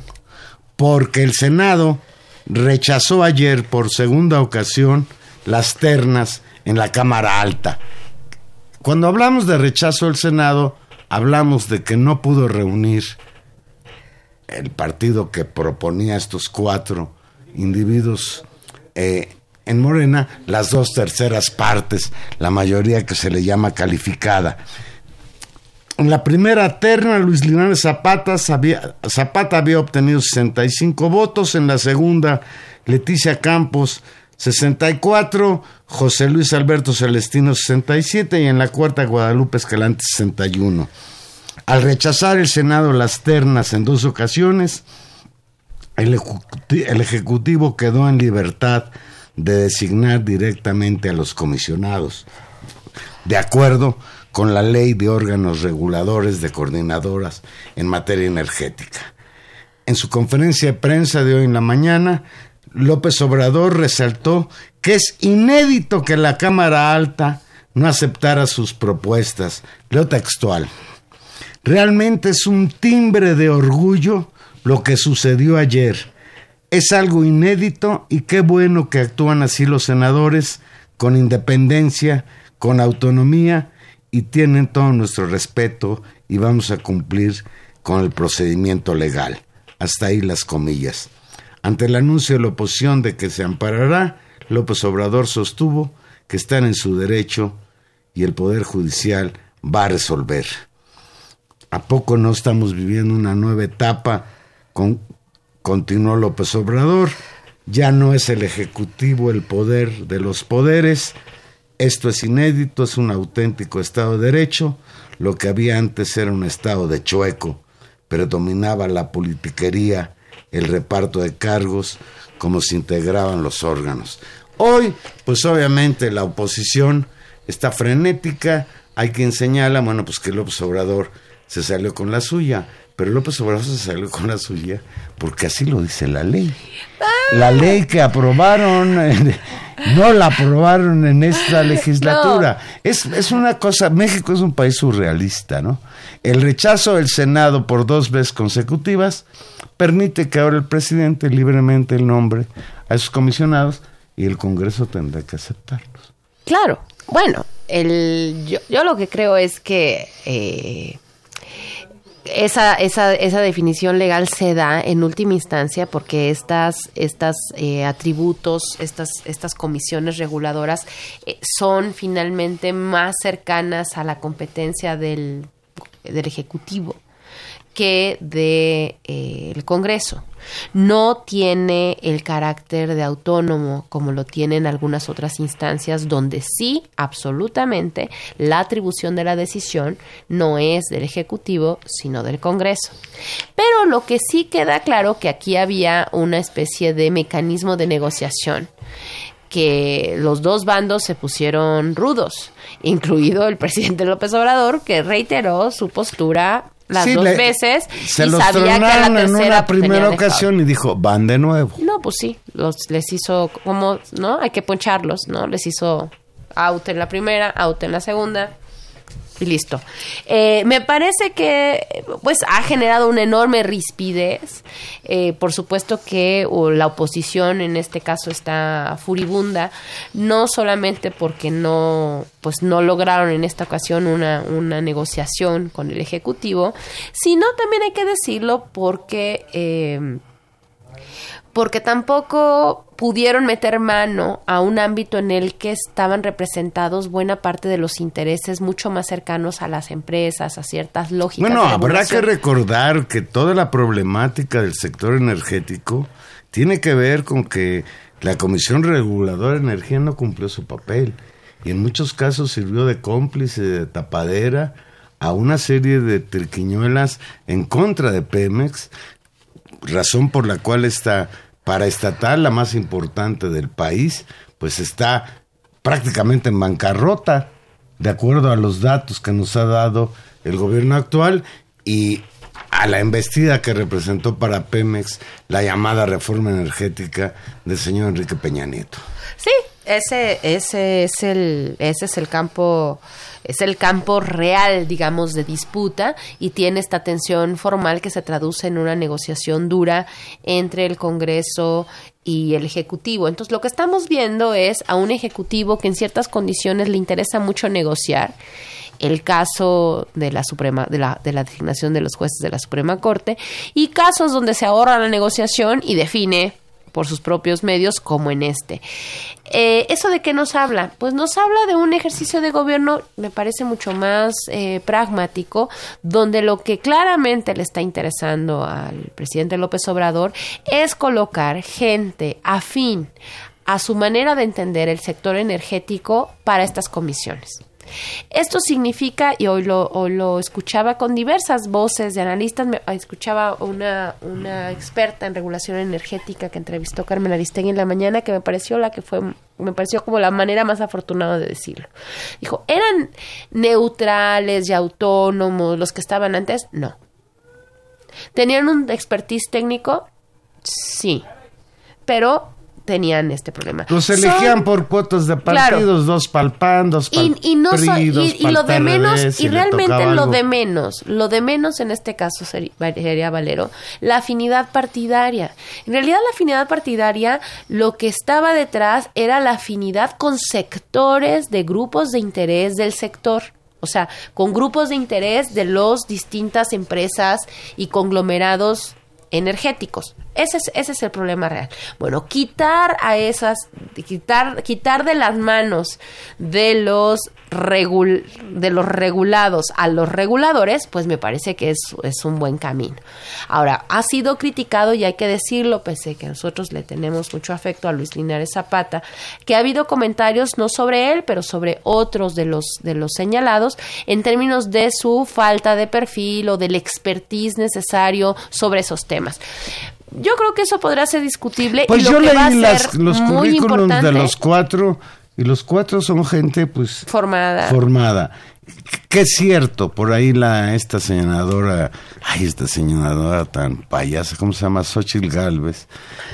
porque el Senado rechazó ayer por segunda ocasión las ternas en la Cámara Alta. Cuando hablamos de rechazo del Senado, hablamos de que no pudo reunir el partido que proponía estos cuatro individuos eh, en Morena las dos terceras partes, la mayoría que se le llama calificada. En la primera terna, Luis Linares Zapata, Zapata había obtenido 65 votos, en la segunda, Leticia Campos 64, José Luis Alberto Celestino 67 y en la cuarta Guadalupe Escalante 61. Al rechazar el Senado las ternas en dos ocasiones, el, el Ejecutivo quedó en libertad de designar directamente a los comisionados, de acuerdo con la ley de órganos reguladores de coordinadoras en materia energética. En su conferencia de prensa de hoy en la mañana, López Obrador resaltó que es inédito que la Cámara Alta no aceptara sus propuestas. Leo textual. Realmente es un timbre de orgullo lo que sucedió ayer. Es algo inédito y qué bueno que actúan así los senadores con independencia, con autonomía y tienen todo nuestro respeto y vamos a cumplir con el procedimiento legal. Hasta ahí las comillas. Ante el anuncio de la oposición de que se amparará, López Obrador sostuvo que están en su derecho y el Poder Judicial va a resolver. ¿A poco no estamos viviendo una nueva etapa? Con, continuó López Obrador. Ya no es el Ejecutivo el poder de los poderes. Esto es inédito, es un auténtico Estado de Derecho. Lo que había antes era un Estado de chueco. predominaba la politiquería, el reparto de cargos, cómo se integraban los órganos. Hoy, pues obviamente la oposición está frenética, hay quien señala, bueno, pues que López Obrador se salió con la suya, pero López Obrador se salió con la suya porque así lo dice la ley. La ley que aprobaron, eh, no la aprobaron en esta legislatura. Es, es una cosa, México es un país surrealista, ¿no? El rechazo del Senado por dos veces consecutivas permite que ahora el presidente libremente el nombre a esos comisionados y el Congreso tendrá que aceptarlos. Claro, bueno, el, yo, yo lo que creo es que eh, esa, esa, esa definición legal se da en última instancia porque estas, estas eh, atributos, estas, estas comisiones reguladoras eh, son finalmente más cercanas a la competencia del, del Ejecutivo que del de, el Congreso. No tiene el carácter de autónomo como lo tienen algunas otras instancias donde sí, absolutamente, la atribución de la decisión no es del Ejecutivo, sino del Congreso. Pero lo que sí queda claro que aquí había una especie de mecanismo de negociación que los dos bandos se pusieron rudos, incluido el presidente López Obrador, que reiteró su postura las Sí, dos le- veces Se y los sabía que la en una primera ocasión y dijo, van de nuevo. No, pues sí, los, les hizo como, ¿no? Hay que poncharlos, ¿no? Les hizo out en la primera, out en la segunda y listo. Eh, me parece que pues ha generado una enorme rispidez. Eh, por supuesto que la oposición en este caso está furibunda, no solamente porque no pues no lograron en esta ocasión una, una negociación con el ejecutivo, sino también hay que decirlo porque eh, porque tampoco pudieron meter mano a un ámbito en el que estaban representados buena parte de los intereses mucho más cercanos a las empresas, a ciertas lógicas. Bueno, habrá que recordar que toda la problemática del sector energético tiene que ver con que la Comisión Reguladora de Energía no cumplió su papel y en muchos casos sirvió de cómplice, de tapadera a una serie de triquiñuelas en contra de Pemex, razón por la cual esta paraestatal, la más importante del país, pues está prácticamente en bancarrota, de acuerdo a los datos que nos ha dado el gobierno actual y a la embestida que representó para Pemex la llamada reforma energética del señor Enrique Peña Nieto. Sí, ese, ese es el, ese es el campo, es el campo real, digamos, de disputa y tiene esta tensión formal que se traduce en una negociación dura entre el Congreso y el Ejecutivo. Entonces, lo que estamos viendo es a un Ejecutivo que en ciertas condiciones le interesa mucho negociar. El caso de la Suprema, de la, de la designación de los jueces de la Suprema Corte, y casos donde se ahorra la negociación y define por sus propios medios, como en este. Eh, ¿Eso de qué nos habla? Pues nos habla de un ejercicio de gobierno, me parece mucho más eh, pragmático, donde lo que claramente le está interesando al presidente López Obrador es colocar gente afín a su manera de entender el sector energético para estas comisiones. Esto significa, y hoy lo, escuchaba con diversas voces de analistas, me, escuchaba una, una experta en regulación energética que entrevistó Carmen Aristegui en la mañana, que me pareció la que fue, me pareció como la manera más afortunada de decirlo. Dijo, ¿eran neutrales y autónomos los que estaban antes? No. ¿Tenían un expertise técnico? Sí. Pero tenían este problema. Los elegían Son- por cuotas de Claro. partidos, dos pa'l PAN, dos pa'l y, y no so- PRI, dos y, y pa'l lo de PRD, menos si y realmente lo de menos lo de menos en este caso seri- sería Valero la afinidad partidaria en realidad la afinidad partidaria lo que estaba detrás era la afinidad con sectores de grupos de interés del sector o sea, con grupos de interés de las distintas empresas y conglomerados energéticos. Ese es, ese es el problema real. Bueno, quitar a esas, quitar, quitar de las manos de los regul, de los regulados a los reguladores, pues me parece que es, es un buen camino. Ahora, ha sido criticado y hay que decirlo, pese que nosotros le tenemos mucho afecto a Luis Linares Zapata, que ha habido comentarios no sobre él, pero sobre otros de los, de los señalados, en términos de su falta de perfil o del expertise necesario sobre esos temas. Yo creo que eso podrá ser discutible. Pues y lo yo que va a leí las- ser los muy currículums de los cuatro y los cuatro son gente pues Formada. formada. Que es cierto, por ahí la esta senadora, ay, esta senadora tan payasa, ¿cómo se llama? Xochitl Galvez,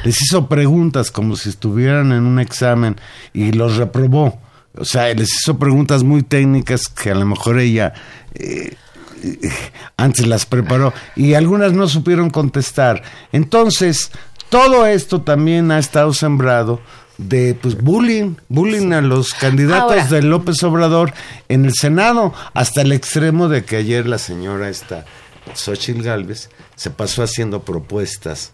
les hizo preguntas como si estuvieran en un examen y los reprobó. O sea, les hizo preguntas muy técnicas que a lo mejor ella eh, <laughs> antes las preparó y algunas no supieron contestar. Entonces, todo esto también ha estado sembrado de pues bullying, bullying a los candidatos Ahora. de López Obrador en el Senado, hasta el extremo de que ayer la señora esta Xochitl Galvez se pasó haciendo propuestas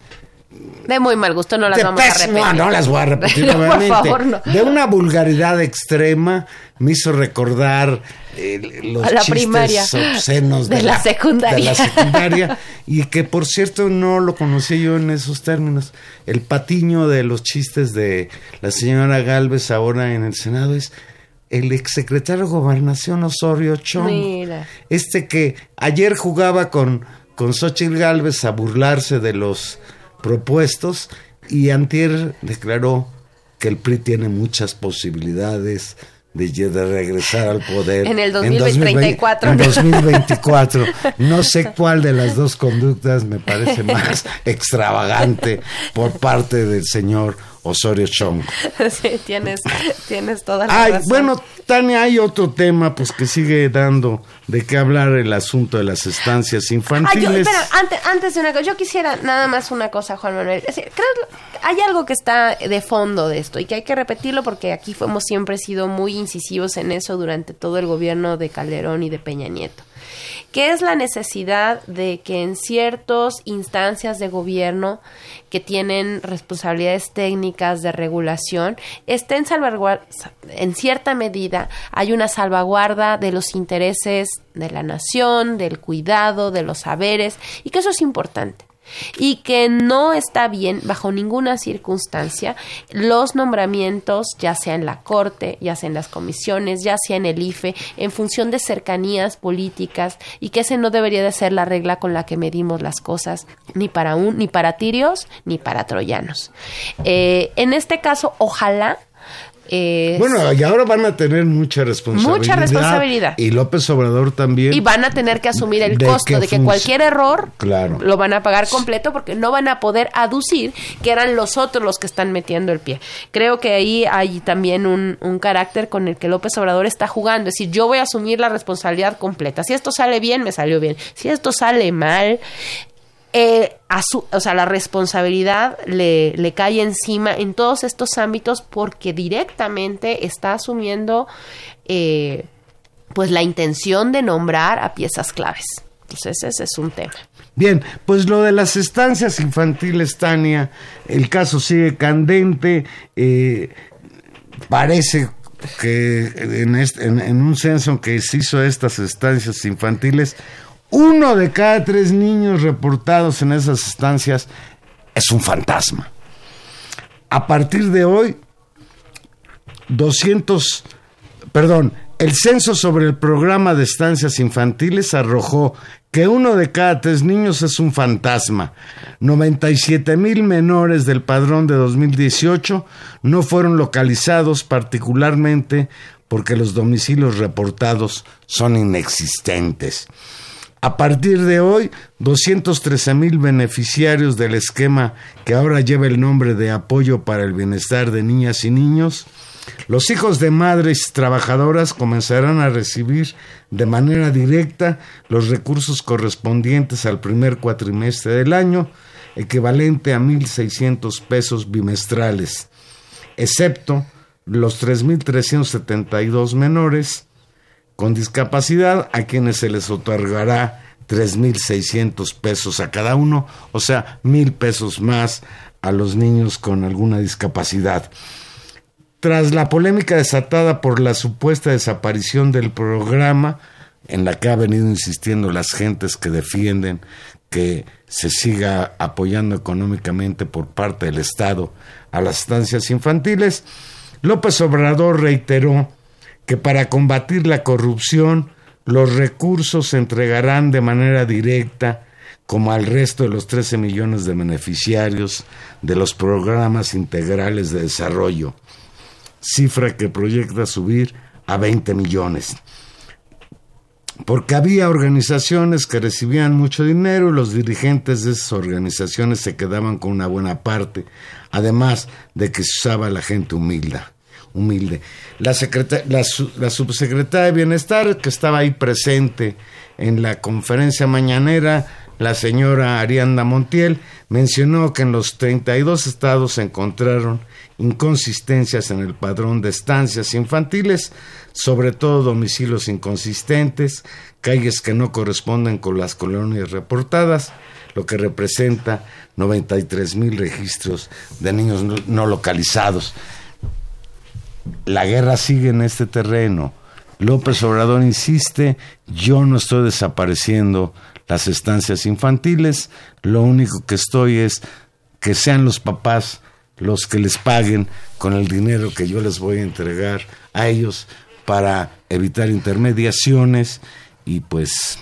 De muy mal gusto, no las de vamos a repetir. No, no las voy a repetir No, <laughs> por nuevamente. favor, no. De una vulgaridad extrema me hizo recordar eh, los la chistes primaria. obscenos de, De la secundaria. de la secundaria <laughs> y que por cierto no lo conocí yo en esos términos. El patiño de los chistes de la señora Galvez ahora en el Senado es el exsecretario de Gobernación Osorio Chong. Mira. Este que ayer jugaba con, con Xochitl Galvez a burlarse de los propuestos y Antier declaró que el PRI tiene muchas posibilidades de, de regresar al poder. En el 2020 2034. En 2024. No sé <laughs> cuál de las dos conductas me parece más <laughs> extravagante por parte del señor Osorio Chong. <laughs> Sí, tienes, tienes toda la Ay, razón. bueno, Tania, hay otro tema pues que sigue dando de qué hablar el asunto de las estancias Ah, yo, infantiles. espera, antes, antes de una cosa, yo quisiera nada más una cosa, Juan Manuel. Es decir, creo hay algo que está de fondo de esto y que hay que repetirlo porque aquí hemos siempre sido muy incisivos en eso durante todo el gobierno de Calderón y de Peña Nieto que es la necesidad de que en ciertas instancias de gobierno que tienen responsabilidades técnicas de regulación estén en cierta medida hay una salvaguarda de los intereses de la nación, del cuidado, de los saberes y que eso es importante y que no está bien bajo ninguna circunstancia los nombramientos, ya sea en la Corte, ya sea en las comisiones, ya sea en el IFE, en función de cercanías políticas y que ese no debería de ser la regla con la que medimos las cosas, ni para un, ni para tirios, ni para troyanos. Eh, en este caso, ojalá eh, Bueno, y ahora van a tener mucha responsabilidad. Mucha responsabilidad. Y López Obrador también. y van a tener que asumir el de costo que de que cualquier error Claro. lo van a pagar completo porque no van a poder aducir que eran los otros los que están metiendo el pie. Creo que ahí hay también un, un carácter con el que López Obrador está jugando. Es decir, yo voy a asumir la responsabilidad completa. Si esto sale bien, me salió bien. Si esto sale mal, eh, o sea, la responsabilidad le, le cae encima en todos estos ámbitos porque directamente está asumiendo eh, pues la intención de nombrar a piezas claves. Entonces ese es un tema. Bien, pues lo de las estancias infantiles, Tania, el caso sigue candente. eh, parece que en, este- en- en un censo que se hizo estas estancias infantiles, uno de cada tres niños reportados en esas estancias es un fantasma. A partir de hoy, 200, perdón, el censo sobre el programa de estancias infantiles arrojó que uno de cada tres niños es un fantasma. 97 mil menores del padrón de 2018 no fueron localizados particularmente porque los domicilios reportados son inexistentes. A partir de hoy, 213 mil beneficiarios del esquema que ahora lleva el nombre de Apoyo para el Bienestar de Niñas y Niños, los hijos de madres trabajadoras comenzarán a recibir de manera directa los recursos correspondientes al primer cuatrimestre del año, equivalente a 1.600 pesos bimestrales, excepto los 3.372 menores con discapacidad a quienes se les otorgará 3.600 pesos a cada uno, o sea, mil pesos más a los niños con alguna discapacidad. Tras la polémica desatada por la supuesta desaparición del programa, en la que ha venido insistiendo las gentes que defienden que se siga apoyando económicamente por parte del Estado a las estancias infantiles, López Obrador reiteró que para combatir la corrupción los recursos se entregarán de manera directa como al resto de los 13 millones de beneficiarios de los programas integrales de desarrollo, cifra que proyecta subir a 20 millones porque había organizaciones que recibían mucho dinero y los dirigentes de esas organizaciones se quedaban con una buena parte, además de que se usaba la gente humilde. Humilde. La, la subsecretaria de Bienestar, que estaba ahí presente en la conferencia mañanera, la señora Arianda Montiel, mencionó que en los 32 estados se encontraron inconsistencias en el padrón de estancias infantiles, sobre todo domicilios inconsistentes, calles que no corresponden con las colonias reportadas, lo que representa 93 mil registros de niños no, localizados. La guerra sigue en este terreno. López Obrador insiste, yo no estoy desapareciendo las estancias infantiles, lo único que estoy es que sean los papás los que les paguen con el dinero que yo les voy a entregar a ellos para evitar intermediaciones y pues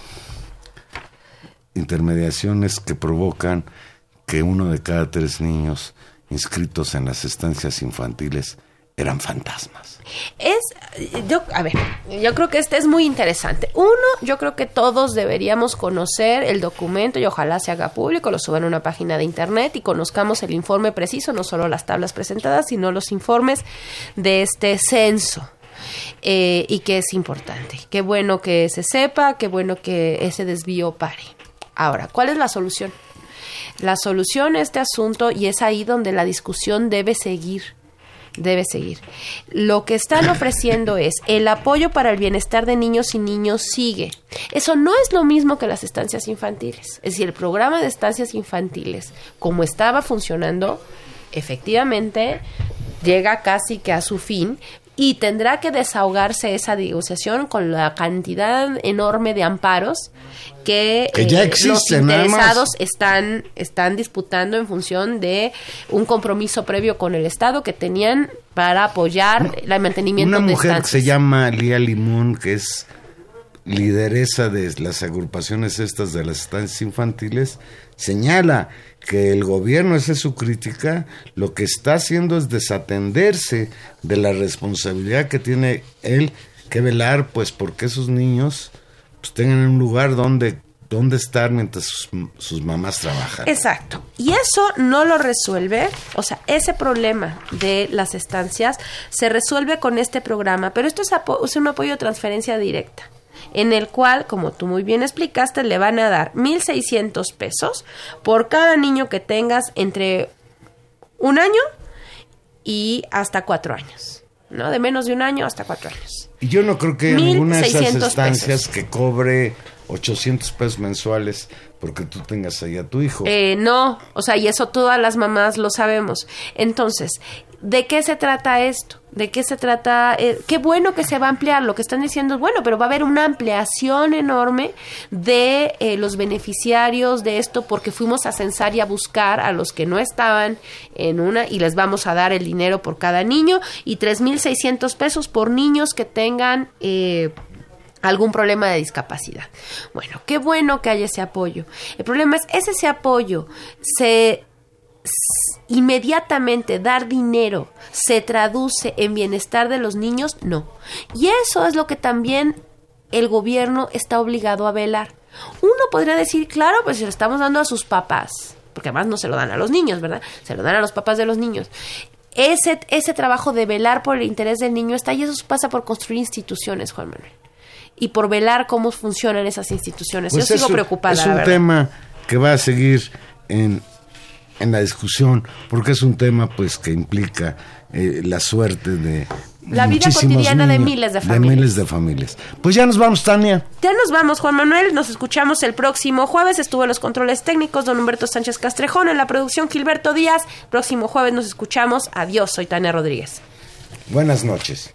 intermediaciones que provocan que uno de cada tres niños inscritos en las estancias infantiles eran fantasmas. Es, yo, a ver, yo creo que este es muy interesante. Uno, yo creo que todos deberíamos conocer el documento y ojalá se haga público, lo suban a una página de internet y conozcamos el informe preciso, no solo las tablas presentadas, sino los informes de este censo. Eh, y que es importante. Qué bueno que se sepa, qué bueno que ese desvío pare. Ahora, ¿cuál es la solución? La solución a este asunto, y es ahí donde la discusión debe seguir, debe seguir. Lo que están ofreciendo es el apoyo para el bienestar de niños y niños sigue. Eso no es lo mismo que las estancias infantiles. Es decir, el programa de estancias infantiles, como estaba funcionando, efectivamente llega casi que a su fin, y tendrá que desahogarse esa negociación con la cantidad enorme de amparos que, eh, los interesados están, están disputando en función de un compromiso previo con el Estado que tenían para apoyar el mantenimiento una de mujer que se llama Lía Limón que es lideresa de las agrupaciones estas de las estancias infantiles señala que el gobierno, esa es su crítica, lo que está haciendo es desatenderse de la responsabilidad que tiene él que velar, pues, porque esos niños pues, tengan un lugar donde, donde estar mientras sus, sus mamás trabajan. Exacto. Y eso no lo resuelve, o sea, ese problema de las estancias se resuelve con este programa, pero esto es, es un apoyo de transferencia directa en el cual, como tú muy bien explicaste, le van a dar 1.600 pesos por cada niño que tengas entre un año y hasta cuatro años. ¿no? De menos de un año hasta cuatro años. Y yo no creo que ninguna de esas estancias que cobre 800 pesos mensuales porque tú tengas ahí a tu hijo. Eh, no, o sea, y eso todas las mamás lo sabemos. Entonces, ¿De qué se trata esto? ¿De qué se trata? Eh, qué bueno que se va a ampliar. Lo que están diciendo es bueno, pero va a haber una ampliación enorme de eh, los beneficiarios de esto porque fuimos a censar y a buscar a los que no estaban en una y les vamos a dar el dinero por cada niño y 3.600 pesos por niños que tengan... Eh, algún problema de discapacidad. Bueno, qué bueno que haya ese apoyo. El problema es, ¿es ese apoyo se inmediatamente dar dinero se traduce en bienestar de los niños, no. Y eso es lo que también el gobierno está obligado a velar. Uno podría decir, claro, pues se lo estamos dando a sus papás, porque además no se lo dan a los niños, ¿verdad? Se lo dan a los papás de los niños. Ese, ese trabajo de velar por el interés del niño está y eso pasa por construir instituciones, Juan Manuel. Y por velar cómo funcionan esas instituciones. Pues Yo sigo preocupada. Es un tema que va a seguir en en la discusión, porque es un tema pues que implica eh, la suerte de, La vida cotidiana de miles de De familias. miles de familias. Pues ya nos vamos, Tania. Ya nos vamos, Juan Manuel. Nos escuchamos el próximo jueves. Estuvo en los controles técnicos don Humberto Sánchez Castrejón, en la producción Gilberto Díaz. Próximo jueves nos escuchamos. Adiós, soy Tania Rodríguez. Buenas noches.